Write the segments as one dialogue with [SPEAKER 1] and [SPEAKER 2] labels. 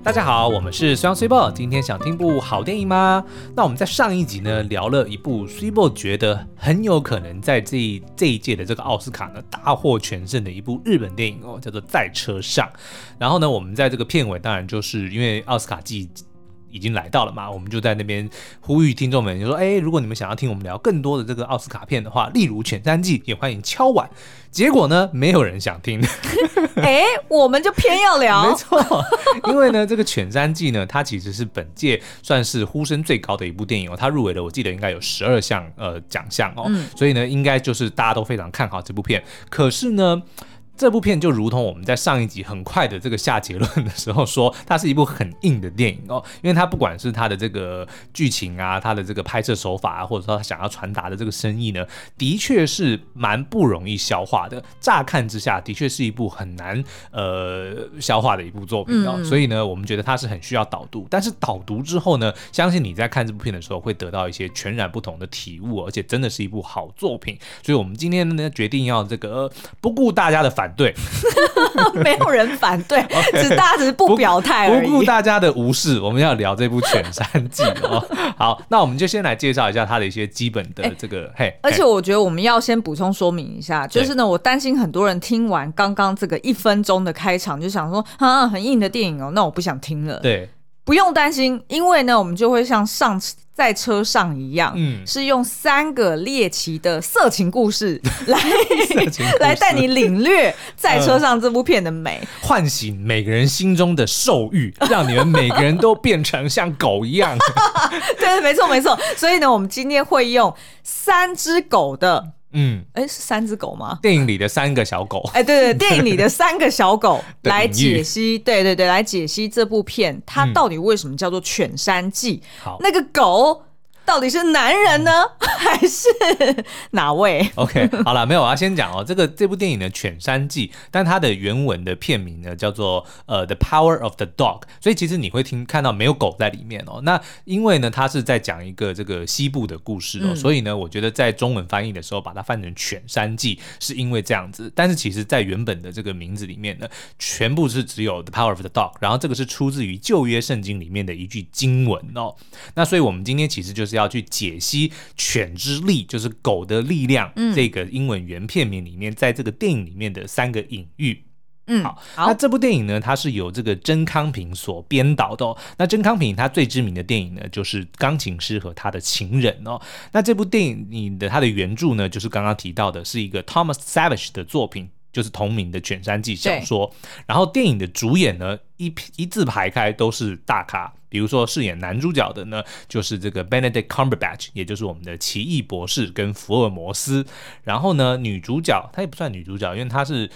[SPEAKER 1] 大家好，我们是双 Cibo。今天想听部好电影吗？那我们在上一集呢聊了一部 Cibo 觉得很有可能在这一这一届的这个奥斯卡呢大获全胜的一部日本电影哦，叫做《在车上》。然后呢，我们在这个片尾当然就是因为奥斯卡季。已经来到了嘛，我们就在那边呼吁听众们，就说：哎，如果你们想要听我们聊更多的这个奥斯卡片的话，例如《犬山记》，也欢迎敲碗。结果呢，没有人想听。
[SPEAKER 2] 哎，我们就偏要聊。
[SPEAKER 1] 没错，因为呢，这个《犬山记》呢，它其实是本届算是呼声最高的一部电影哦，它入围了，我记得应该有十二项呃奖项哦，嗯、所以呢，应该就是大家都非常看好这部片。可是呢，这部片就如同我们在上一集很快的这个下结论的时候说，它是一部很硬的电影哦，因为它不管是它的这个剧情啊，它的这个拍摄手法啊，或者说它想要传达的这个深意呢，的确是蛮不容易消化的。乍看之下，的确是一部很难呃消化的一部作品哦。嗯、所以呢，我们觉得它是很需要导读。但是导读之后呢，相信你在看这部片的时候会得到一些全然不同的体悟，而且真的是一部好作品。所以我们今天呢决定要这个不顾大家的反。对，
[SPEAKER 2] 没有人反对，只大家只是不表态而已。
[SPEAKER 1] 不顾大家的无视，我们要聊这部《犬山记》哦。好，那我们就先来介绍一下它的一些基本的这个嘿。嘿
[SPEAKER 2] 而且我觉得我们要先补充说明一下，就是呢，我担心很多人听完刚刚这个一分钟的开场，就想说啊，很硬的电影哦，那我不想听了。
[SPEAKER 1] 对，
[SPEAKER 2] 不用担心，因为呢，我们就会像上次。在车上一样，嗯，是用三个猎奇的色情故事来 来带你领略在车上这部片的美，
[SPEAKER 1] 唤醒每个人心中的兽欲，让你们每个人都变成像狗一样。
[SPEAKER 2] 对，没错没错。所以呢，我们今天会用三只狗的。嗯，哎，是三只狗吗？
[SPEAKER 1] 电影里的三个小狗。
[SPEAKER 2] 哎，对对，电影里的三个小狗来解析，对对对，来解析这部片，它到底为什么叫做《犬山记》？好，那个狗。到底是男人呢，还是哪位
[SPEAKER 1] ？OK，好了，没有，我要先讲哦。这个这部电影的《犬山记》，但它的原文的片名呢叫做呃《The Power of the Dog》，所以其实你会听看到没有狗在里面哦。那因为呢，它是在讲一个这个西部的故事哦，嗯、所以呢，我觉得在中文翻译的时候把它翻成《犬山记》，是因为这样子。但是其实在原本的这个名字里面呢，全部是只有《The Power of the Dog》，然后这个是出自于旧约圣经里面的一句经文哦。那所以我们今天其实就是要。去解析“犬之力”，就是狗的力量。嗯，这个英文原片名里面，在这个电影里面的三个隐喻。嗯，好。好，那这部电影呢，它是由这个甄康平所编导的哦。那甄康平他最知名的电影呢，就是《钢琴师和他的情人》哦。那这部电影的它的原著呢，就是刚刚提到的，是一个 Thomas Savage 的作品。就是同名的《犬山记》小说，然后电影的主演呢，一一字排开都是大咖，比如说饰演男主角的呢，就是这个 Benedict Cumberbatch，也就是我们的奇异博士跟福尔摩斯。然后呢，女主角她也不算女主角，因为她是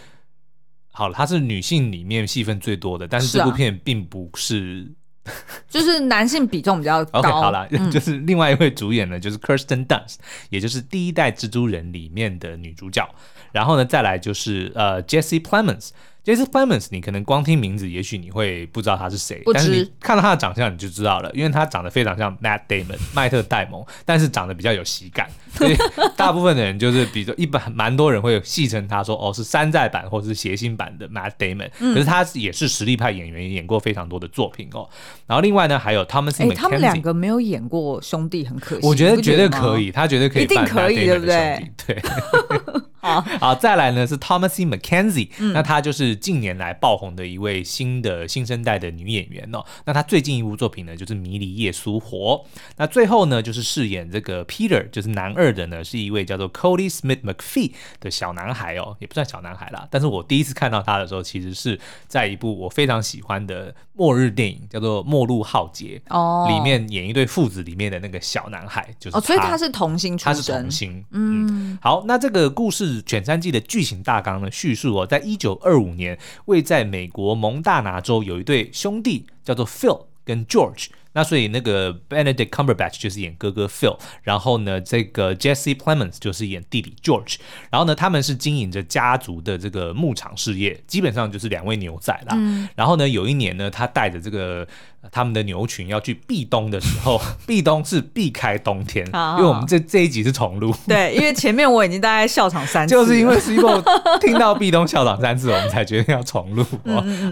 [SPEAKER 1] 好了，她是女性里面戏份最多的，但是这部片并不是，
[SPEAKER 2] 就是男性比重比较高。
[SPEAKER 1] OK，好了，嗯、就是另外一位主演呢，就是 Kirsten Dunst，也就是第一代蜘蛛人里面的女主角。然后呢，再来就是呃，Jesse Plemons。Jesse Plemons，你可能光听名字，也许你会不知道他是谁，但是你看到他的长相你就知道了，因为他长得非常像 Matt Damon 麦特戴蒙，但是长得比较有喜感，所以大部分的人就是，比如说一般蛮多人会戏称他说哦是山寨版或是谐星版的 Matt Damon，、嗯、可是他也是实力派演员，演过非常多的作品哦。然后另外呢还有 Thomasin McKenzie，他们两
[SPEAKER 2] 个没有演过兄弟，很可惜。
[SPEAKER 1] 我觉得绝对可以，他绝对可以，一
[SPEAKER 2] 定可以，对不对？
[SPEAKER 1] 对。好，好，再来呢是 Thomasin McKenzie，、嗯、那她就是近年来爆红的一位新的新生代的女演员哦。那她最近一部作品呢就是《迷离夜苏活》。那最后呢就是饰演这个 Peter，就是男二的呢是一位叫做 Cody Smith McPhee 的小男孩哦，也不算小男孩啦。但是我第一次看到他的时候，其实是在一部我非常喜欢的末日电影，叫做《末路浩劫》哦，里面演一对父子里面的那个小男孩，就是。哦，
[SPEAKER 2] 所以他是童星出身，他是
[SPEAKER 1] 童星。嗯，嗯，好，那这个故事。《犬山记》的剧情大纲呢，叙述哦，在一九二五年，位在美国蒙大拿州有一对兄弟，叫做 Phil 跟 George。那所以那个 Benedict Cumberbatch 就是演哥哥 Phil，然后呢，这个 Jesse Plemons 就是演弟弟 George，然后呢，他们是经营着家族的这个牧场事业，基本上就是两位牛仔啦。嗯、然后呢，有一年呢，他带着这个。他们的牛群要去避冬的时候，避冬是避开冬天，因为我们这这一集是重录。
[SPEAKER 2] 对，因为前面我已经大概笑场三次，
[SPEAKER 1] 就是因为 Cibo 听到避冬笑场三次，我们才决定要重录。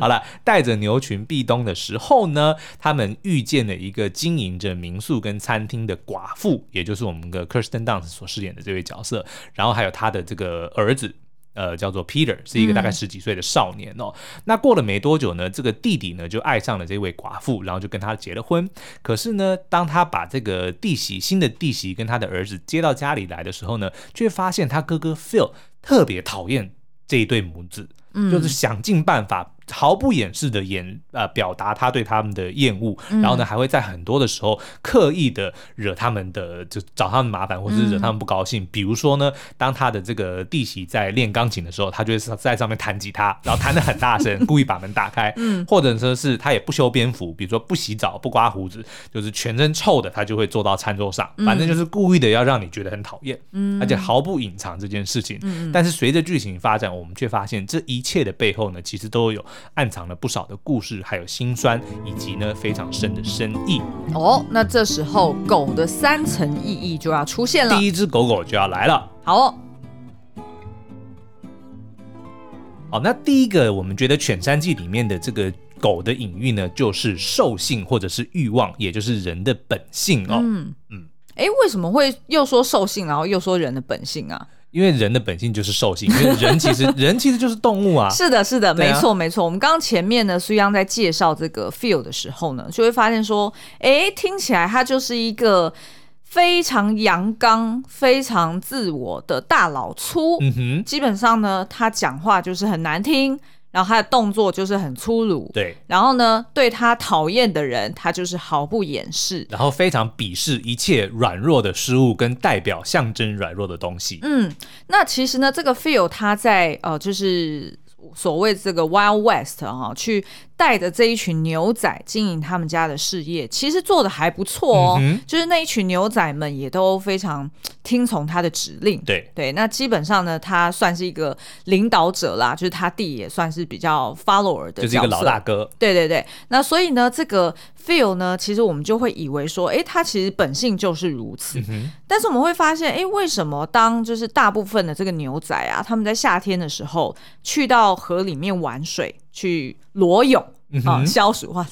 [SPEAKER 1] 好了，带着牛群避冬的时候呢，他们遇见了一个经营着民宿跟餐厅的寡妇，也就是我们的 Kirsten Dunst 所饰演的这位角色，然后还有他的这个儿子。呃，叫做 Peter，是一个大概十几岁的少年哦。嗯、那过了没多久呢，这个弟弟呢就爱上了这位寡妇，然后就跟他结了婚。可是呢，当他把这个弟媳新的弟媳跟他的儿子接到家里来的时候呢，却发现他哥哥 Phil 特别讨厌这一对母子，嗯、就是想尽办法。毫不掩饰的演呃表达他对他们的厌恶，然后呢还会在很多的时候刻意的惹他们的就找他们麻烦，或者是惹他们不高兴。比如说呢，当他的这个弟媳在练钢琴的时候，他就会在上面弹吉他，然后弹的很大声，故意把门打开。嗯，或者说是他也不修边幅，比如说不洗澡、不刮胡子，就是全身臭的，他就会坐到餐桌上，反正就是故意的要让你觉得很讨厌。嗯，而且毫不隐藏这件事情。嗯，但是随着剧情发展，我们却发现这一切的背后呢，其实都有。暗藏了不少的故事，还有辛酸，以及呢非常深的深意。
[SPEAKER 2] 哦，那这时候狗的三层意义就要出现了。
[SPEAKER 1] 第一只狗狗就要来了。
[SPEAKER 2] 好哦，
[SPEAKER 1] 好，那第一个我们觉得《犬山记》里面的这个狗的隐喻呢，就是兽性或者是欲望，也就是人的本性哦。嗯
[SPEAKER 2] 嗯，哎、嗯，为什么会又说兽性，然后又说人的本性啊？
[SPEAKER 1] 因为人的本性就是兽性，因为人其实 人其实就是动物啊。
[SPEAKER 2] 是的，是的，没错，没错。我们刚刚前面呢，苏央在介绍这个 feel 的时候呢，就会发现说，哎，听起来他就是一个非常阳刚、非常自我的大老粗。嗯哼，基本上呢，他讲话就是很难听。然后他的动作就是很粗鲁，
[SPEAKER 1] 对。
[SPEAKER 2] 然后呢，对他讨厌的人，他就是毫不掩饰，
[SPEAKER 1] 然后非常鄙视一切软弱的事物跟代表象征软弱的东西。
[SPEAKER 2] 嗯，那其实呢，这个 feel 他在呃，就是所谓这个 Wild West 哈，去。带着这一群牛仔经营他们家的事业，其实做的还不错哦。嗯、就是那一群牛仔们也都非常听从他的指令。
[SPEAKER 1] 对
[SPEAKER 2] 对，那基本上呢，他算是一个领导者啦，就是他弟也算是比较 follower 的，
[SPEAKER 1] 就是一个老大哥。
[SPEAKER 2] 对对对，那所以呢，这个 feel 呢，其实我们就会以为说，哎，他其实本性就是如此。嗯、但是我们会发现，哎，为什么当就是大部分的这个牛仔啊，他们在夏天的时候去到河里面玩水？去裸泳啊，消暑哇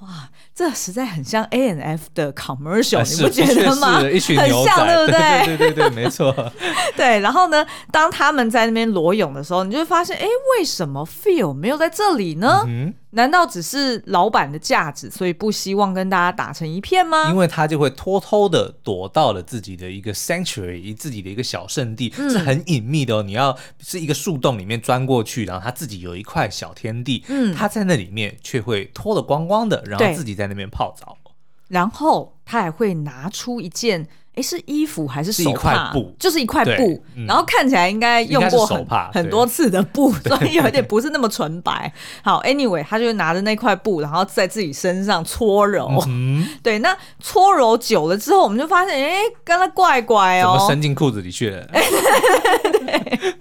[SPEAKER 2] 哇，这实在很像 A N F 的 commercial，啊、你不觉得
[SPEAKER 1] 吗？
[SPEAKER 2] 很像，对不对？
[SPEAKER 1] 对对对对，没错。
[SPEAKER 2] 对，然后呢，当他们在那边裸泳的时候，你就会发现，哎，为什么 Feel 没有在这里呢？嗯难道只是老板的价值，所以不希望跟大家打成一片吗？
[SPEAKER 1] 因为他就会偷偷的躲到了自己的一个 sanctuary，自己的一个小圣地，嗯、是很隐秘的哦。你要是一个树洞里面钻过去，然后他自己有一块小天地，嗯，他在那里面却会脱得光光的，然后自己在那边泡澡，
[SPEAKER 2] 然后他还会拿出一件。哎，是衣服还是手帕？
[SPEAKER 1] 是一块布，
[SPEAKER 2] 就是一块布，嗯、然后看起来应该用过很很多次的布，所以有点不是那么纯白。好，Anyway，他就拿着那块布，然后在自己身上搓揉。嗯、对，那搓揉久了之后，我们就发现，哎，跟他怪怪哦，
[SPEAKER 1] 怎么伸进裤子里去了？
[SPEAKER 2] 对，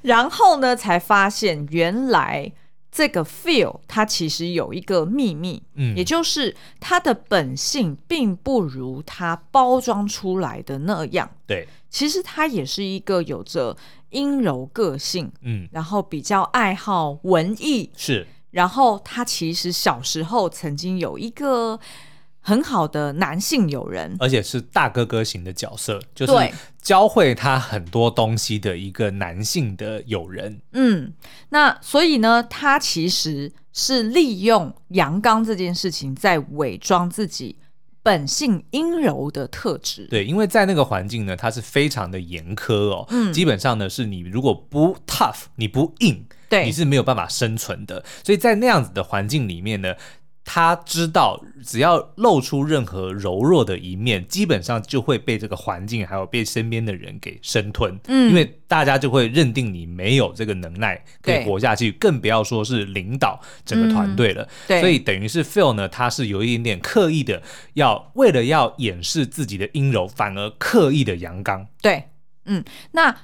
[SPEAKER 2] 然后呢，才发现原来。这个 feel 它其实有一个秘密，嗯，也就是它的本性并不如它包装出来的那样。
[SPEAKER 1] 对，
[SPEAKER 2] 其实它也是一个有着阴柔个性，嗯，然后比较爱好文艺，
[SPEAKER 1] 是，
[SPEAKER 2] 然后他其实小时候曾经有一个。很好的男性友人，
[SPEAKER 1] 而且是大哥哥型的角色，就是教会他很多东西的一个男性的友人。
[SPEAKER 2] 嗯，那所以呢，他其实是利用阳刚这件事情，在伪装自己本性阴柔的特质。
[SPEAKER 1] 对，因为在那个环境呢，他是非常的严苛哦。嗯，基本上呢，是你如果不 tough，你不硬，
[SPEAKER 2] 对，
[SPEAKER 1] 你是没有办法生存的。所以在那样子的环境里面呢。他知道，只要露出任何柔弱的一面，基本上就会被这个环境还有被身边的人给生吞。嗯，因为大家就会认定你没有这个能耐可以活下去，更不要说是领导整个团队了。嗯、对，所以等于是 Phil 呢，他是有一点点刻意的，要为了要掩饰自己的阴柔，反而刻意的阳刚。
[SPEAKER 2] 对，嗯，那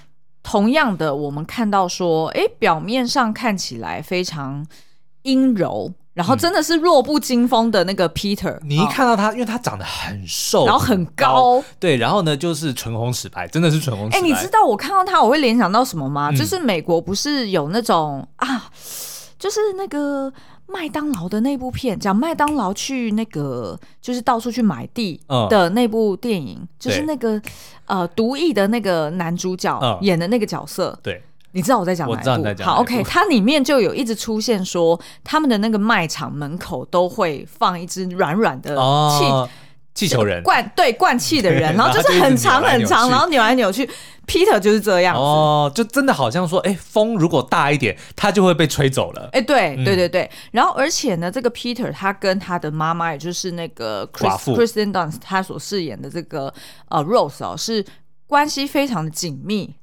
[SPEAKER 2] 同样的，我们看到说，哎，表面上看起来非常阴柔。然后真的是弱不禁风的那个 Peter，
[SPEAKER 1] 你一看到他，因为他长得很瘦，
[SPEAKER 2] 然后很高，
[SPEAKER 1] 对，然后呢就是唇红齿白，真的是唇红齿白。哎，
[SPEAKER 2] 你知道我看到他我会联想到什么吗？就是美国不是有那种啊，就是那个麦当劳的那部片，讲麦当劳去那个就是到处去买地的那部电影，就是那个呃独役的那个男主角演的那个角色，
[SPEAKER 1] 对。
[SPEAKER 2] 你知道我在讲哪一部？
[SPEAKER 1] 我知道你在讲。
[SPEAKER 2] 好，OK，它里面就有一直出现说，他们的那个卖场门口都会放一只软软的气
[SPEAKER 1] 气球人，
[SPEAKER 2] 灌对灌气的人，然后就是很长很长，然后扭来扭去。Peter 就是这样子
[SPEAKER 1] 哦，就真的好像说，哎，风如果大一点，他就会被吹走了。
[SPEAKER 2] 哎，对对对对。然后而且呢，这个 Peter 他跟他的妈妈，也就是那个 Kristen Dunst 他所饰演的这个呃 Rose 哦，是关系非常的紧密。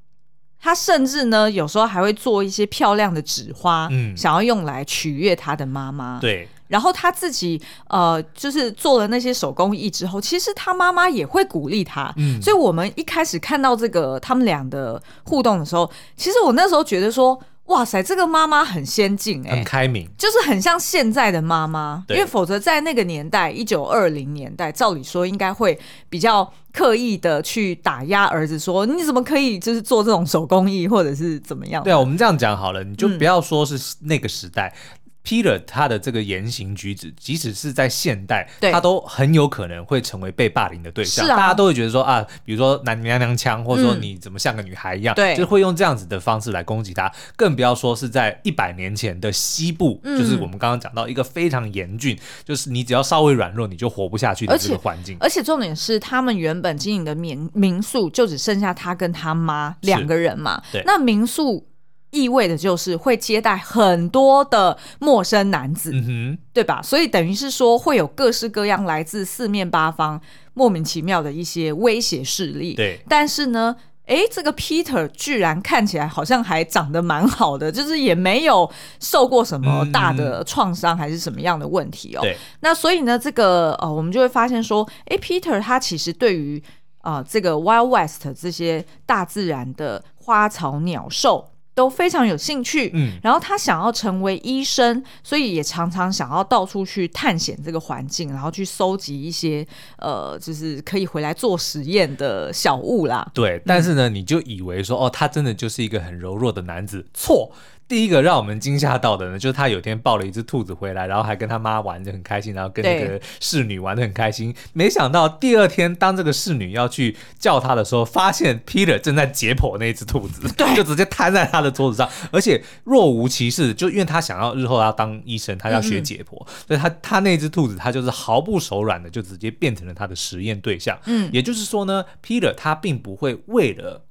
[SPEAKER 2] 他甚至呢，有时候还会做一些漂亮的纸花，嗯，想要用来取悦他的妈妈。
[SPEAKER 1] 对，
[SPEAKER 2] 然后他自己呃，就是做了那些手工艺之后，其实他妈妈也会鼓励他。嗯，所以我们一开始看到这个他们俩的互动的时候，其实我那时候觉得说。哇塞，这个妈妈很先进哎、欸，
[SPEAKER 1] 很开明，
[SPEAKER 2] 就是很像现在的妈
[SPEAKER 1] 妈。
[SPEAKER 2] 因为否则在那个年代，一九二零年代，照理说应该会比较刻意的去打压儿子，说你怎么可以就是做这种手工艺，或者是怎么样？
[SPEAKER 1] 对啊，我们这样讲好了，你就不要说是那个时代。嗯 Peter 他的这个言行举止，即使是在现代，他都很有可能会成为被霸凌的对象。啊、大家都会觉得说啊，比如说男娘娘腔，或者说你怎么像个女孩一样，对、嗯，就会用这样子的方式来攻击他。更不要说是在一百年前的西部，嗯、就是我们刚刚讲到一个非常严峻，就是你只要稍微软弱，你就活不下去的这个环境。
[SPEAKER 2] 而且重点是，他们原本经营的民民宿就只剩下他跟他妈两个人嘛。对，那民宿。意味的就是会接待很多的陌生男子，嗯，对吧？所以等于是说会有各式各样来自四面八方莫名其妙的一些威胁势力。
[SPEAKER 1] 对，
[SPEAKER 2] 但是呢，诶，这个 Peter 居然看起来好像还长得蛮好的，就是也没有受过什么大的创伤还是什么样的问题哦。对，那所以呢，这个呃，我们就会发现说，诶，Peter 他其实对于啊、呃、这个 Wild West 这些大自然的花草鸟兽。都非常有兴趣，嗯，然后他想要成为医生，所以也常常想要到处去探险这个环境，然后去搜集一些呃，就是可以回来做实验的小物啦。
[SPEAKER 1] 对，但是呢，嗯，你就以为说，哦，他真的就是一个很柔弱的男子，错。第一个让我们惊吓到的呢，就是他有天抱了一只兔子回来，然后还跟他妈玩得很开心，然后跟那个侍女玩的很开心。没想到第二天，当这个侍女要去叫他的时候，发现 Peter 正在解剖那只兔子，对就直接瘫在他的桌子上，而且若无其事，就因为他想要日后要当医生，他要学解剖，嗯、所以他他那只兔子他就是毫不手软的，就直接变成了他的实验对象。嗯，也就是说呢，Peter 他并不会为了。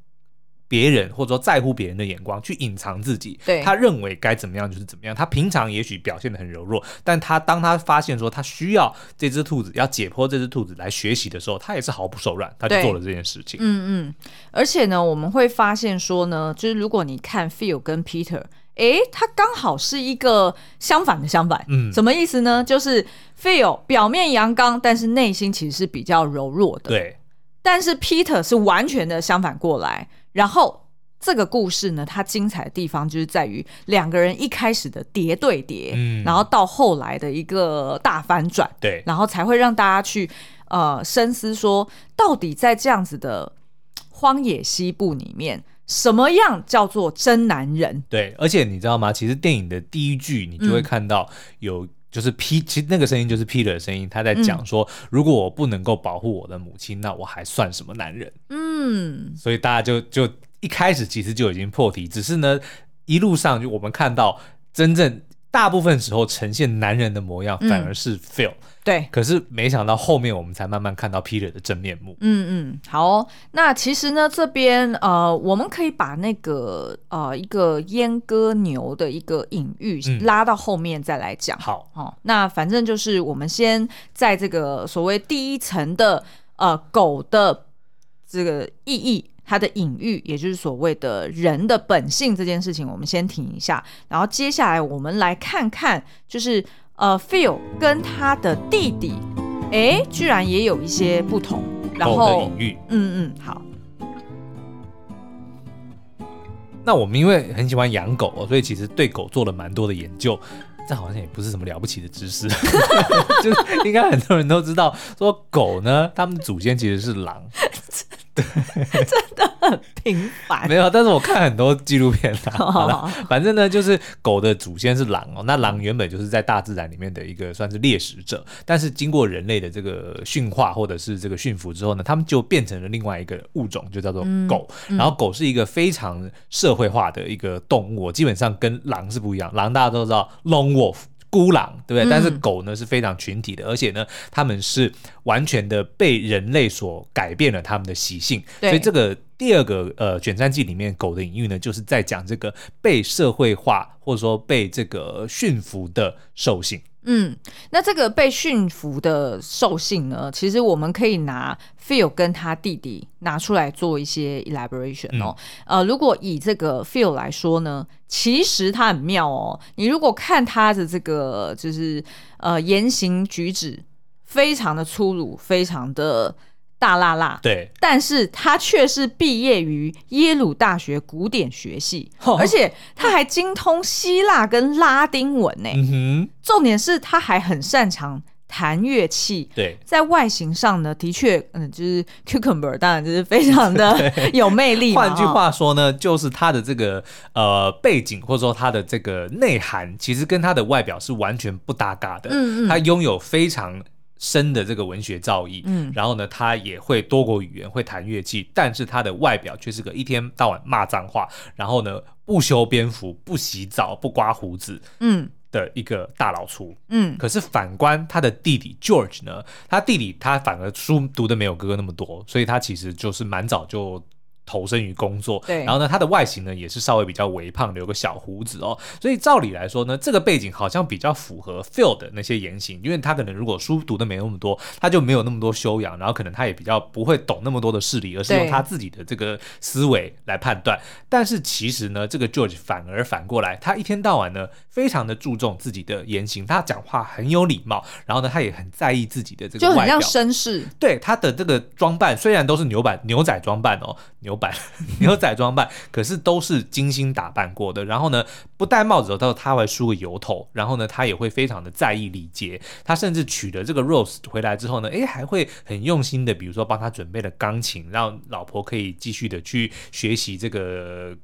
[SPEAKER 1] 别人或者说在乎别人的眼光去隐藏自己，对，他认为该怎么样就是怎么样。他平常也许表现的很柔弱，但他当他发现说他需要这只兔子要解剖这只兔子来学习的时候，他也是毫不手软，他就做了这件事情。
[SPEAKER 2] 嗯嗯，而且呢，我们会发现说呢，就是如果你看 Phil 跟 Peter，哎，他刚好是一个相反的相反。嗯，什么意思呢？就是 Phil 表面阳刚，但是内心其实是比较柔弱的。
[SPEAKER 1] 对，
[SPEAKER 2] 但是 Peter 是完全的相反过来。然后这个故事呢，它精彩的地方就是在于两个人一开始的叠对叠，嗯，然后到后来的一个大反转，
[SPEAKER 1] 对，
[SPEAKER 2] 然后才会让大家去呃深思说，到底在这样子的荒野西部里面，什么样叫做真男人？
[SPEAKER 1] 对，而且你知道吗？其实电影的第一句你就会看到有。就是 P，其实那个声音就是 Peter 的声音，他在讲说，嗯、如果我不能够保护我的母亲，那我还算什么男人？嗯，所以大家就就一开始其实就已经破题，只是呢，一路上就我们看到真正大部分时候呈现男人的模样，反而是 Phil。嗯
[SPEAKER 2] 对，
[SPEAKER 1] 可是没想到后面我们才慢慢看到 Peter 的真面目。
[SPEAKER 2] 嗯嗯，好哦，那其实呢，这边呃，我们可以把那个呃一个阉割牛的一个隐喻拉到后面再来讲。
[SPEAKER 1] 好，
[SPEAKER 2] 哦，那反正就是我们先在这个所谓第一层的呃狗的这个意义，它的隐喻，也就是所谓的人的本性这件事情，我们先停一下，然后接下来我们来看看就是。呃，Phil 跟他的弟弟，哎，居然也有一些不同。然
[SPEAKER 1] 后，隐喻，
[SPEAKER 2] 嗯嗯，好。
[SPEAKER 1] 那我们因为很喜欢养狗，所以其实对狗做了蛮多的研究。这好像也不是什么了不起的知识，就是应该很多人都知道，说狗呢，它们的祖先其实是狼。对，
[SPEAKER 2] 真的很平凡。
[SPEAKER 1] 没有，但是我看很多纪录片啊，好了，反正呢，就是狗的祖先是狼哦。那狼原本就是在大自然里面的一个算是猎食者，但是经过人类的这个驯化或者是这个驯服之后呢，他们就变成了另外一个物种，就叫做狗。嗯、然后狗是一个非常社会化的一个动物，基本上跟狼是不一样。狼大家都知道，lone wolf。孤狼，对不对？但是狗呢是非常群体的，而且呢，他们是完全的被人类所改变了他们的习性。所以这个第二个呃卷山记里面狗的隐喻呢，就是在讲这个被社会化或者说被这个驯服的兽性。
[SPEAKER 2] 嗯，那这个被驯服的兽性呢，其实我们可以拿 Phil 跟他弟弟拿出来做一些 elaboration 哦。嗯、呃，如果以这个 Phil 来说呢，其实他很妙哦。你如果看他的这个就是呃言行举止，非常的粗鲁，非常的。大辣辣，
[SPEAKER 1] 对，
[SPEAKER 2] 但是他却是毕业于耶鲁大学古典学系，哦、而且他还精通希腊跟拉丁文呢。重点是他还很擅长弹乐器。
[SPEAKER 1] 对，
[SPEAKER 2] 在外形上呢，的确，嗯，就是 cucumber，当然就是非常的 有魅力。
[SPEAKER 1] 换句话说呢，就是他的这个呃背景或者说他的这个内涵，其实跟他的外表是完全不搭嘎的。嗯嗯，他拥有非常。深的这个文学造诣，嗯，然后呢，他也会多国语言，会弹乐器，但是他的外表却是个一天到晚骂脏话，然后呢，不修边幅，不洗澡，不刮胡子，嗯，的一个大老粗，嗯。可是反观他的弟弟 George 呢，他弟弟他反而书读的没有哥哥那么多，所以他其实就是蛮早就。投身于工作，
[SPEAKER 2] 对，
[SPEAKER 1] 然后呢，他的外形呢也是稍微比较微胖，留个小胡子哦，所以照理来说呢，这个背景好像比较符合 Phil 的那些言行，因为他可能如果书读的没那么多，他就没有那么多修养，然后可能他也比较不会懂那么多的事理，而是用他自己的这个思维来判断。但是其实呢，这个 George 反而反过来，他一天到晚呢非常的注重自己的言行，他讲话很有礼貌，然后呢，他也很在意自己的这个外表，
[SPEAKER 2] 就很像绅士。
[SPEAKER 1] 对，他的这个装扮虽然都是牛版牛仔装扮哦，牛。牛仔装扮，可是都是精心打扮过的。然后呢，不戴帽子的时候，他会梳个油头。然后呢，他也会非常的在意礼节。他甚至娶了这个 Rose 回来之后呢，诶，还会很用心的，比如说帮他准备了钢琴，让老婆可以继续的去学习这个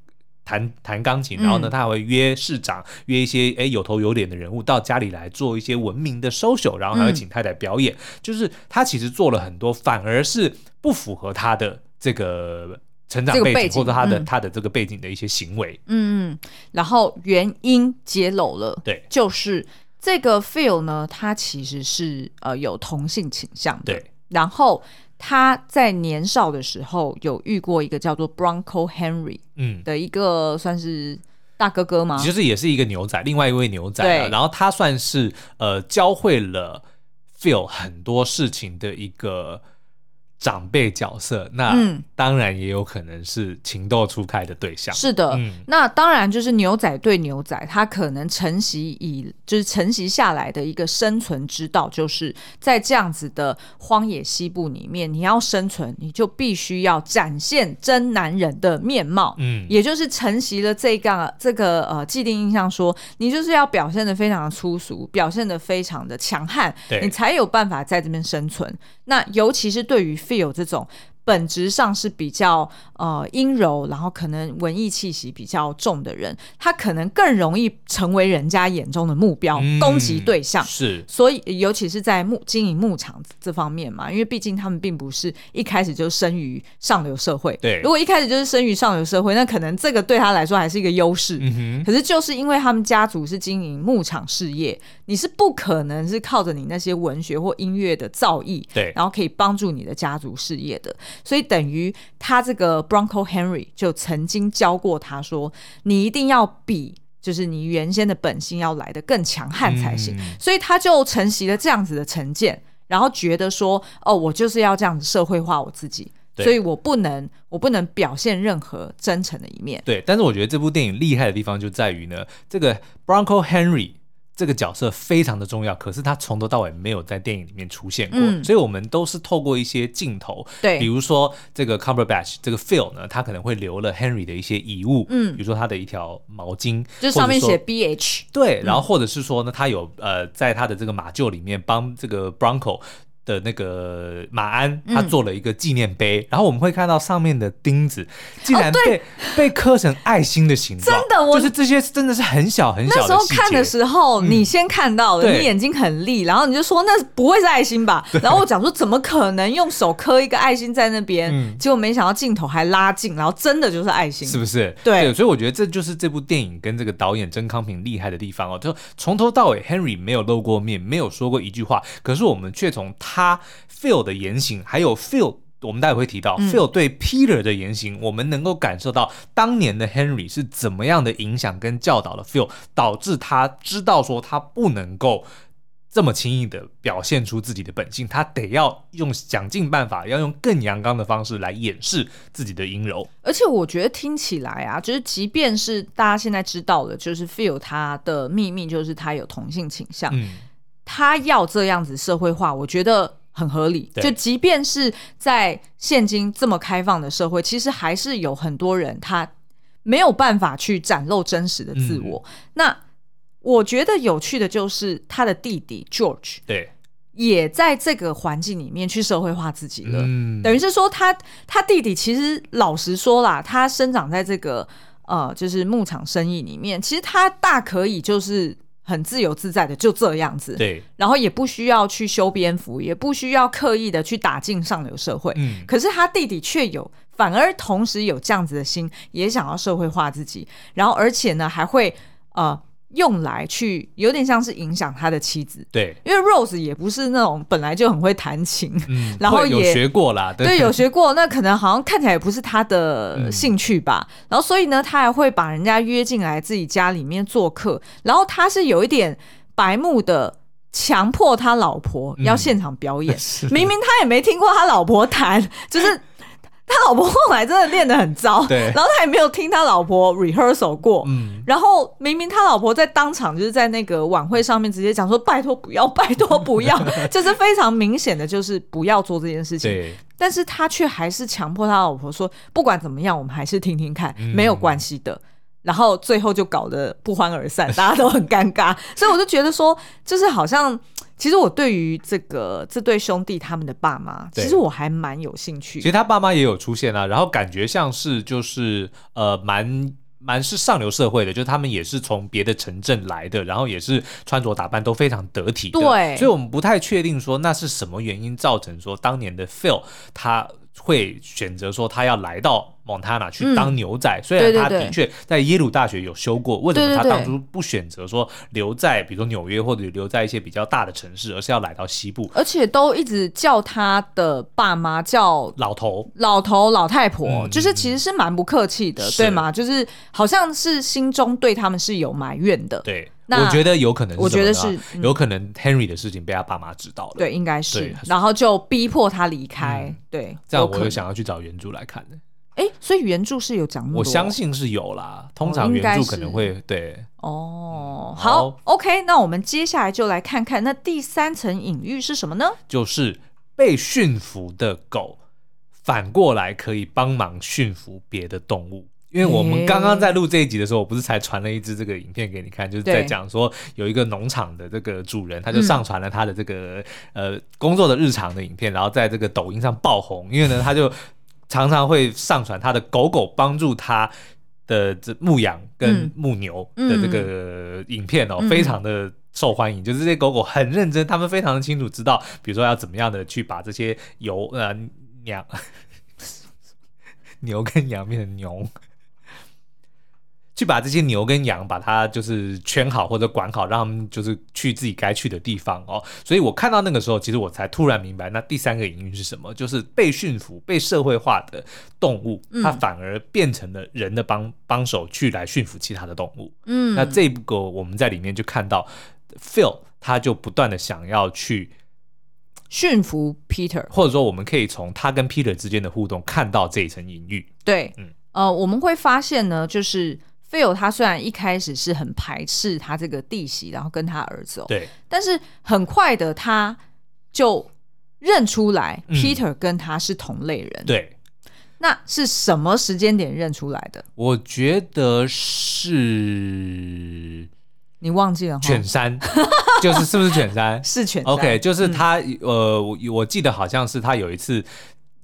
[SPEAKER 1] 弹弹钢琴。然后呢，他还会约市长，约一些诶有头有脸的人物到家里来做一些文明的 social，然后还会请太太表演。就是他其实做了很多，反而是不符合他的这个。成长背景，或者他的、嗯、他的这个背景的一些行为，
[SPEAKER 2] 嗯嗯，然后原因揭露了，
[SPEAKER 1] 对，
[SPEAKER 2] 就是这个 Phil 呢，他其实是呃有同性倾向的，
[SPEAKER 1] 对，
[SPEAKER 2] 然后他在年少的时候有遇过一个叫做 Bronco Henry 嗯。的一个算是大哥哥吗？
[SPEAKER 1] 其实也是一个牛仔，另外一位牛仔、然后他算是呃教会了 Phil 很多事情的一个。长辈角色，那当然也有可能是情窦初开的对象。
[SPEAKER 2] 是的，嗯、那当然就是牛仔对牛仔，他可能承袭以就是承袭下来的一个生存之道，就是在这样子的荒野西部里面，你要生存，你就必须要展现真男人的面貌。嗯，也就是承袭了这个这个呃既定印象说，说你就是要表现的非常的粗俗，表现的非常的强悍，你才有办法在这边生存。那尤其是对于 feel 这种本质上是比较呃阴柔，然后可能文艺气息比较重的人，他可能更容易成为人家眼中的目标、嗯、攻击对象。
[SPEAKER 1] 是，
[SPEAKER 2] 所以尤其是在牧经营牧场这方面嘛，因为毕竟他们并不是一开始就生于上流社会。
[SPEAKER 1] 对，
[SPEAKER 2] 如果一开始就是生于上流社会，那可能这个对他来说还是一个优势。可是就是因为他们家族是经营牧场事业，你是不可能是靠着你那些文学或音乐的造诣，
[SPEAKER 1] 对，
[SPEAKER 2] 然后可以帮助你的家族事业的。所以等于他这个 Bronco Henry 就曾经教过他说：“你一定要比就是你原先的本性要来得更强悍才行。嗯”所以他就承袭了这样子的成见，然后觉得说：“哦，我就是要这样子社会化我自己，所以我不能我不能表现任何真诚的一面。”
[SPEAKER 1] 对，但是我觉得这部电影厉害的地方就在于呢，这个 Bronco Henry。这个角色非常的重要，可是他从头到尾没有在电影里面出现过，嗯、所以我们都是透过一些镜头，
[SPEAKER 2] 对，
[SPEAKER 1] 比如说这个 Cumberbatch 这个 Phil 呢，他可能会留了 Henry 的一些遗物，嗯，比如说他的一条毛巾，
[SPEAKER 2] 就上面写 BH，
[SPEAKER 1] 对，然后或者是说呢，他有呃在他的这个马厩里面帮这个 Bronco。的那个马鞍，他做了一个纪念碑，嗯、然后我们会看到上面的钉子竟然被、哦、被刻成爱心的形状，真的，就是这些真的是很小很小的。
[SPEAKER 2] 那时候看的时候，嗯、你先看到了，你眼睛很利，然后你就说那不会是爱心吧？然后我讲说怎么可能用手刻一个爱心在那边？嗯、结果没想到镜头还拉近，然后真的就是爱心，
[SPEAKER 1] 是不是？
[SPEAKER 2] 对，
[SPEAKER 1] 对，所以我觉得这就是这部电影跟这个导演曾康平厉害的地方哦，就从头到尾 Henry 没有露过面，没有说过一句话，可是我们却从他 Phil 的言行，还有 Phil，我们待会会提到、嗯、Phil 对 Peter 的言行，我们能够感受到当年的 Henry 是怎么样的影响跟教导了 Phil，导致他知道说他不能够这么轻易的表现出自己的本性，他得要用想尽办法，要用更阳刚的方式来掩饰自己的阴柔。
[SPEAKER 2] 而且我觉得听起来啊，就是即便是大家现在知道的，就是 Phil 他的秘密就是他有同性倾向，嗯、他要这样子社会化，我觉得。很合理，就即便是在现今这么开放的社会，其实还是有很多人他没有办法去展露真实的自我。嗯、那我觉得有趣的就是他的弟弟 George，
[SPEAKER 1] 对，
[SPEAKER 2] 也在这个环境里面去社会化自己了。嗯、等于是说他他弟弟其实老实说啦，他生长在这个呃就是牧场生意里面，其实他大可以就是。很自由自在的就这样子，
[SPEAKER 1] 对，
[SPEAKER 2] 然后也不需要去修边幅，也不需要刻意的去打进上流社会。嗯，可是他弟弟却有，反而同时有这样子的心，也想要社会化自己，然后而且呢还会呃。用来去有点像是影响他的妻子，
[SPEAKER 1] 对，
[SPEAKER 2] 因为 Rose 也不是那种本来就很会弹琴，嗯、然后也
[SPEAKER 1] 有学过啦，对，
[SPEAKER 2] 对，有学过，那可能好像看起来也不是他的兴趣吧。嗯、然后所以呢，他还会把人家约进来自己家里面做客，然后他是有一点白目的，强迫他老婆要现场表演，嗯、明明他也没听过他老婆弹，就是。他老婆后来真的练得很糟，对，然后他也没有听他老婆 rehearsal 过，嗯，然后明明他老婆在当场就是在那个晚会上面直接讲说拜托不要，拜托不要，就是非常明显的就是不要做这件事情，对，但是他却还是强迫他老婆说不管怎么样，我们还是听听看，没有关系的，嗯，然后最后就搞得不欢而散，大家都很尴尬，所以我就觉得说，就是好像。其实我对于这个这对兄弟他们的爸妈，其实我还蛮有兴趣。
[SPEAKER 1] 其实他爸妈也有出现啊，然后感觉像是就是呃蛮蛮是上流社会的，就是他们也是从别的城镇来的，然后也是穿着打扮都非常得体的。
[SPEAKER 2] 对，
[SPEAKER 1] 所以我们不太确定说那是什么原因造成说当年的 Phil 他会选择说他要来到。蒙塔纳去当牛仔，嗯、虽然他的确在耶鲁大学有修过，对对对，为什么他当初不选择说留在比如说纽约或者留在一些比较大的城市，而是要来到西部？
[SPEAKER 2] 而且都一直叫他的爸妈叫
[SPEAKER 1] 老头、
[SPEAKER 2] 老头、老太婆，嗯、就是其实是蛮不客气的，是对吗？就是好像是心中对他们是有埋怨的。
[SPEAKER 1] 对，那我觉得有可能是，
[SPEAKER 2] 我觉得是、
[SPEAKER 1] 嗯、有可能 Henry 的事情被他爸妈知道了，
[SPEAKER 2] 对，应该是，然后就逼迫他离开。嗯、对，
[SPEAKER 1] 这样我就想要去找原著来看的。
[SPEAKER 2] 哎，所以原著是有讲
[SPEAKER 1] 我相信是有啦。通常原著可能会、哦、对
[SPEAKER 2] 哦。好，好，OK，那我们接下来就来看看那第三层隐喻是什么呢？
[SPEAKER 1] 就是被驯服的狗反过来可以帮忙驯服别的动物。因为我们刚刚在录这一集的时候，我不是才传了一支这个影片给你看，就是在讲说有一个农场的这个主人，他就上传了他的这个呃工作的日常的影片，然后在这个抖音上爆红，因为呢他就。常常会上传他的狗狗帮助他的这牧羊跟牧牛的这个影片哦，嗯、非常的受欢迎。嗯、就是这些狗狗很认真，他们非常的清楚知道，比如说要怎么样的去把这些油呃 羊牛跟羊变成牛。去把这些牛跟羊把它就是圈好或者管好，让他们就是去自己该去的地方哦。所以我看到那个时候，其实我才突然明白，那第三个隐喻是什么？就是被驯服、被社会化的动物，它反而变成了人的帮帮手，去来驯服其他的动物。嗯，那这个我们在里面就看到 Phil，他就不断的想要去
[SPEAKER 2] 驯服 Peter，
[SPEAKER 1] 或者说我们可以从他跟 Peter 之间的互动看到这一层隐喻。
[SPEAKER 2] 对，嗯，呃，我们会发现呢，就是。Phil 他虽然一开始是很排斥他这个弟媳，然后跟他儿子
[SPEAKER 1] 哦，对，
[SPEAKER 2] 但是很快的他就认出来 Peter 跟他是同类人，
[SPEAKER 1] 嗯、对，
[SPEAKER 2] 那是什么时间点认出来的？
[SPEAKER 1] 我觉得是
[SPEAKER 2] 你忘记了，
[SPEAKER 1] 犬山，就是是不是犬山？
[SPEAKER 2] 是犬山
[SPEAKER 1] ，OK，就是他，嗯、呃，我我记得好像是他有一次。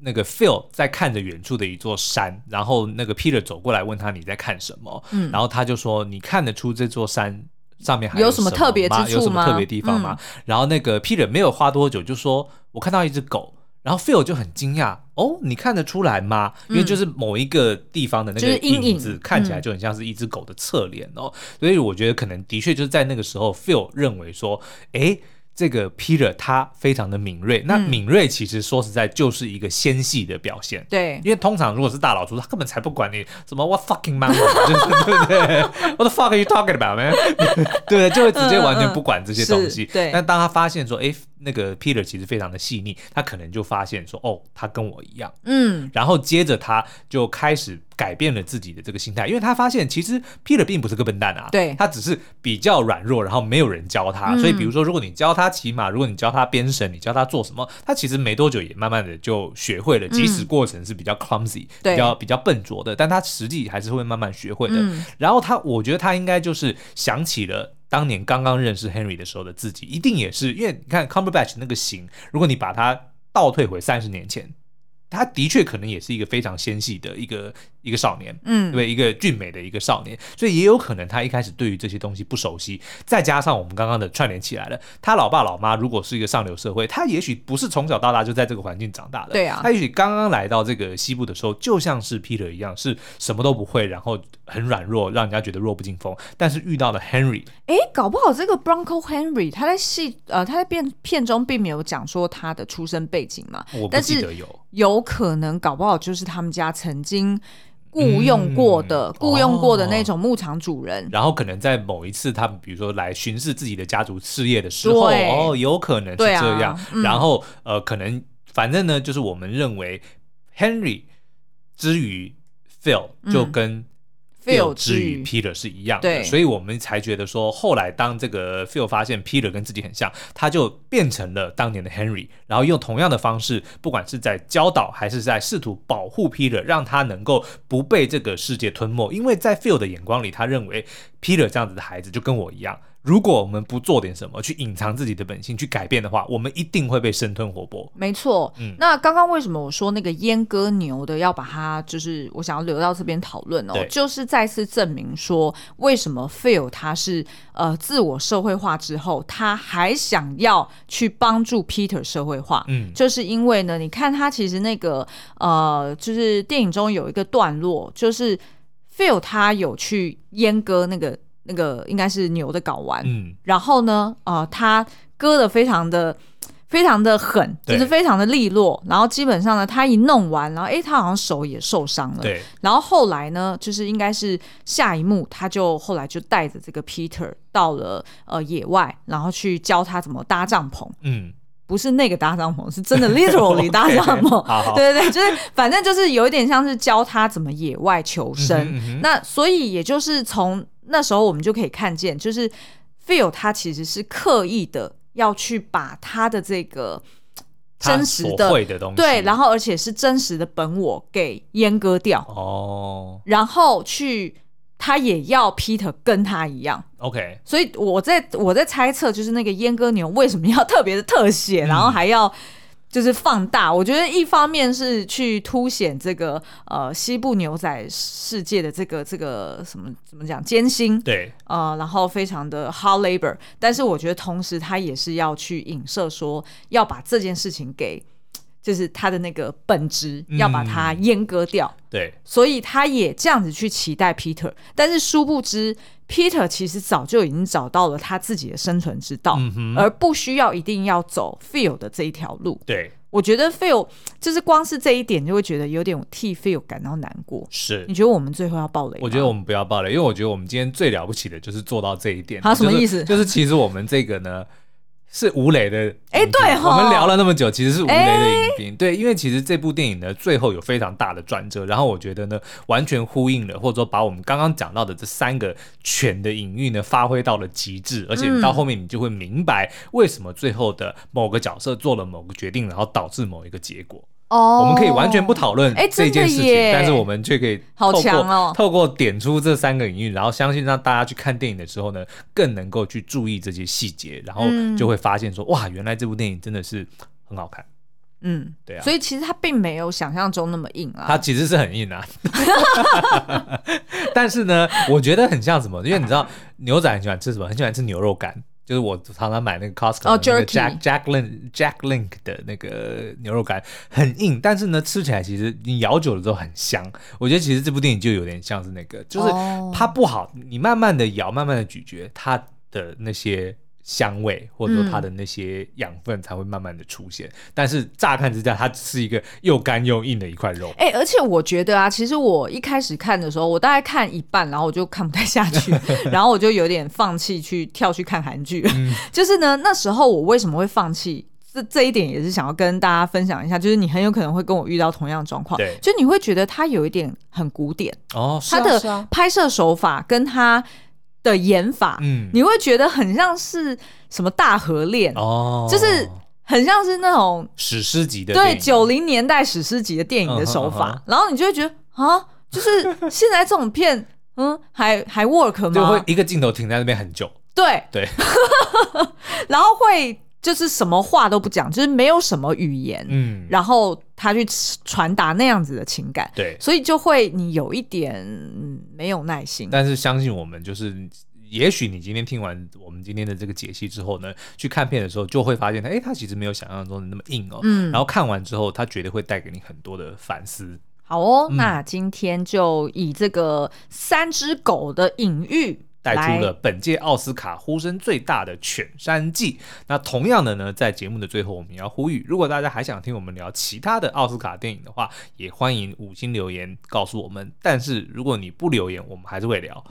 [SPEAKER 1] 那个 Phil 在看着远处的一座山，然后那个 Peter 走过来问他，你在看什么？嗯，然后他就说，你看得出这座山上面还有什么特别之处吗？有什么特别地方吗？嗯、然后那个 Peter 没有花多久就说，我看到一只狗。然后 Phil 就很惊讶，哦，你看得出来吗？因为就是某一个地方的那个影子看起来就很像是一只狗的侧脸哦，所以我觉得可能的确就是在那个时候，Phil 认为说，哎。这个 Peter 他非常的敏锐，那敏锐其实说实在就是一个纤细的表现。
[SPEAKER 2] 对，
[SPEAKER 1] 因为通常如果是大老粗，他根本才不管你什么 What fucking man，就是对不对？What the fuck are you talking about man？对，就会直接完全不管这些东西。对，但当他发现说，哎。那个 Peter 其实非常的细腻，他可能就发现说，哦，他跟我一样，嗯，然后接着他就开始改变了自己的这个心态，因为他发现其实 Peter 并不是个笨蛋啊，
[SPEAKER 2] 对，
[SPEAKER 1] 他只是比较软弱，然后没有人教他，嗯、所以比如说如果你教他骑马，如果你教他编绳，你教他做什么，他其实没多久也慢慢的就学会了，即使过程是比较 clumsy，嗯、比较比较笨拙的，但他实际还是会慢慢学会的。嗯、然后他，我觉得他应该就是想起了。当年刚刚认识 Henry 的时候的自己，一定也是因为你看 Cumberbatch 那个型，如果你把它倒退回三十年前。他的确可能也是一个非常纤细的一个一个少年，嗯，对，一个俊美的一个少年，所以也有可能他一开始对于这些东西不熟悉，再加上我们刚刚的串联起来了，他老爸老妈如果是一个上流社会，他也许不是从小到大就在这个环境长大的，
[SPEAKER 2] 对啊，
[SPEAKER 1] 他也许刚刚来到这个西部的时候，就像是 Peter 一样，是什么都不会，然后很软弱，让人家觉得弱不禁风，但是遇到了 Henry，
[SPEAKER 2] 哎，搞不好这个 Bronco Henry 他在戏呃他在片片中并没有讲说他的出生背景嘛，
[SPEAKER 1] 我不记得有。
[SPEAKER 2] 有可能搞不好就是他们家曾经雇佣过的、嗯、雇佣过的那种牧场主人，
[SPEAKER 1] 然后可能在某一次他们比如说来巡视自己的家族事业的时候，哦，有可能是这样。啊嗯、然后呃，可能反正呢，就是我们认为 Henry 之于 Phil 就跟、嗯。Phil 之于 Peter 是一样的，对，所以我们才觉得说，后来当这个 Phil 发现 Peter 跟自己很像，他就变成了当年的 Henry，然后用同样的方式，不管是在教导还是在试图保护 Peter，让他能够不被这个世界吞没，因为在 Phil 的眼光里，他认为 Peter 这样子的孩子就跟我一样。如果我们不做点什么去隐藏自己的本性，去改变的话，我们一定会被生吞活剥。
[SPEAKER 2] 没错，嗯，那刚刚为什么我说那个阉割牛的要把它，就是我想要留到这边讨论哦，就是再次证明说，为什么 Phil 他是呃自我社会化之后，他还想要去帮助 Peter 社会化，嗯，就是因为呢，你看他其实那个呃，就是电影中有一个段落，就是 Phil 他有去阉割那个。那个应该是牛的睾丸，嗯，然后呢，呃，他割的非常的非常的狠，就是非常的利落，然后基本上呢，他一弄完，然后哎，他好像手也受伤了，对，然后后来呢，就是应该是下一幕，他就后来就带着这个 Peter 到了呃野外，然后去教他怎么搭帐篷，嗯。不是那个搭帐篷，是真的 literally 搭帐篷。好好对对对，就是反正就是有一点像是教他怎么野外求生。嗯哼嗯哼，那所以也就是从那时候我们就可以看见，就是 Phil 他其实是刻意的要去把他的这个真实的，对，然后而且是真实的本我给阉割掉。哦，然后去。他也要 Peter 跟他一样
[SPEAKER 1] ，OK，
[SPEAKER 2] 所以我在我在猜测，就是那个阉割牛为什么要特别的特写，嗯、然后还要就是放大，我觉得一方面是去凸显这个呃西部牛仔世界的这个这个什么怎么讲艰辛，
[SPEAKER 1] 对，
[SPEAKER 2] 呃，然后非常的 hard labor，但是我觉得同时他也是要去影射说要把这件事情给，就是他的那个本质要把它阉割掉，
[SPEAKER 1] 嗯、对，
[SPEAKER 2] 所以他也这样子去期待 Peter，但是殊不知。Peter 其实早就已经找到了他自己的生存之道，嗯、而不需要一定要走 Phil 的这一条路。
[SPEAKER 1] 对，
[SPEAKER 2] 我觉得 Phil 就是光是这一点就会觉得有点替 Phil 感到难过。
[SPEAKER 1] 是，
[SPEAKER 2] 你觉得我们最后要爆雷？
[SPEAKER 1] 我觉得我们不要爆雷，因为我觉得我们今天最了不起的就是做到这一点。
[SPEAKER 2] 他什么意思？
[SPEAKER 1] 就是、就是、其实我们这个呢。是吴磊的，
[SPEAKER 2] 哎、欸，对，
[SPEAKER 1] 我们聊了那么久，其实是吴磊的影评，欸、对，因为其实这部电影呢，最后有非常大的转折，然后我觉得呢，完全呼应了，或者说把我们刚刚讲到的这三个犬的隐喻呢，发挥到了极致，而且到后面你就会明白为什么最后的某个角色做了某个决定，然后导致某一个结果。哦，我们可以完全不讨论这件事情，但是我们却可以透过透过点出这三个隐喻，然后相信让大家去看电影的时候呢，更能够去注意这些细节，然后就会发现说，哇，原来这部电影真的是很好看。
[SPEAKER 2] 嗯，
[SPEAKER 1] 对啊，
[SPEAKER 2] 所以其实它并没有想象中那么硬啊，
[SPEAKER 1] 它其实是很硬啊。但是呢，我觉得很像什么？因为你知道牛仔很喜欢吃什么？很喜欢吃牛肉干。就是我常常买那个 Costco 的那个 Jack Jack Link Jack Link 的那个牛肉干，很硬，但是呢，吃起来其实你咬久了之后很香。我觉得其实这部电影就有点像是那个，就是它不好，你慢慢的咬，慢慢的咀嚼它的那些。香味，或者说它的那些养分才会慢慢的出现，嗯、但是乍看之下，它只是一个又干又硬的一块肉。
[SPEAKER 2] 哎、欸，而且我觉得啊，其实我一开始看的时候，我大概看一半，然后我就看不太下去，然后我就有点放弃去跳去看韩剧。嗯、就是呢，那时候我为什么会放弃？这这一点也是想要跟大家分享一下，就是你很有可能会跟我遇到同样的状
[SPEAKER 1] 况，
[SPEAKER 2] 就你会觉得它有一点很古典
[SPEAKER 1] 哦，
[SPEAKER 2] 它的拍摄手法跟它。的演法，嗯，你会觉得很像是什么大河恋哦，就是很像是那种
[SPEAKER 1] 史诗级的，
[SPEAKER 2] 对，九零年代史诗级的电影的手法，嗯、哼哼然后你就会觉得啊，就是现在这种片，嗯，还还 work 吗？
[SPEAKER 1] 就会一个镜头停在那边很久，
[SPEAKER 2] 对
[SPEAKER 1] 对，
[SPEAKER 2] 对。然后会。就是什么话都不讲，就是没有什么语言，嗯，然后他去传达那样子的情感，
[SPEAKER 1] 对，
[SPEAKER 2] 所以就会你有一点没有耐心。
[SPEAKER 1] 但是相信我们，就是也许你今天听完我们今天的这个解析之后呢，去看片的时候就会发现，哎，他其实没有想象中的那么硬哦，嗯，然后看完之后，他绝对会带给你很多的反思。
[SPEAKER 2] 好哦，嗯，那今天就以这个三只狗的隐喻。
[SPEAKER 1] 带出了本届奥斯卡呼声最大的《犬山记》。那同样的呢，在节目的最后，我们要呼吁，如果大家还想听我们聊其他的奥斯卡电影的话，也欢迎五星留言告诉我们。但是如果你不留言，我们还是会聊。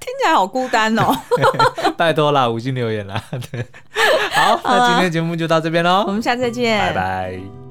[SPEAKER 2] 听起来好孤单哦！
[SPEAKER 1] 拜托啦，五星留言啦。好，那今天的节目就到这边喽，
[SPEAKER 2] 我们下次再见，
[SPEAKER 1] 拜拜。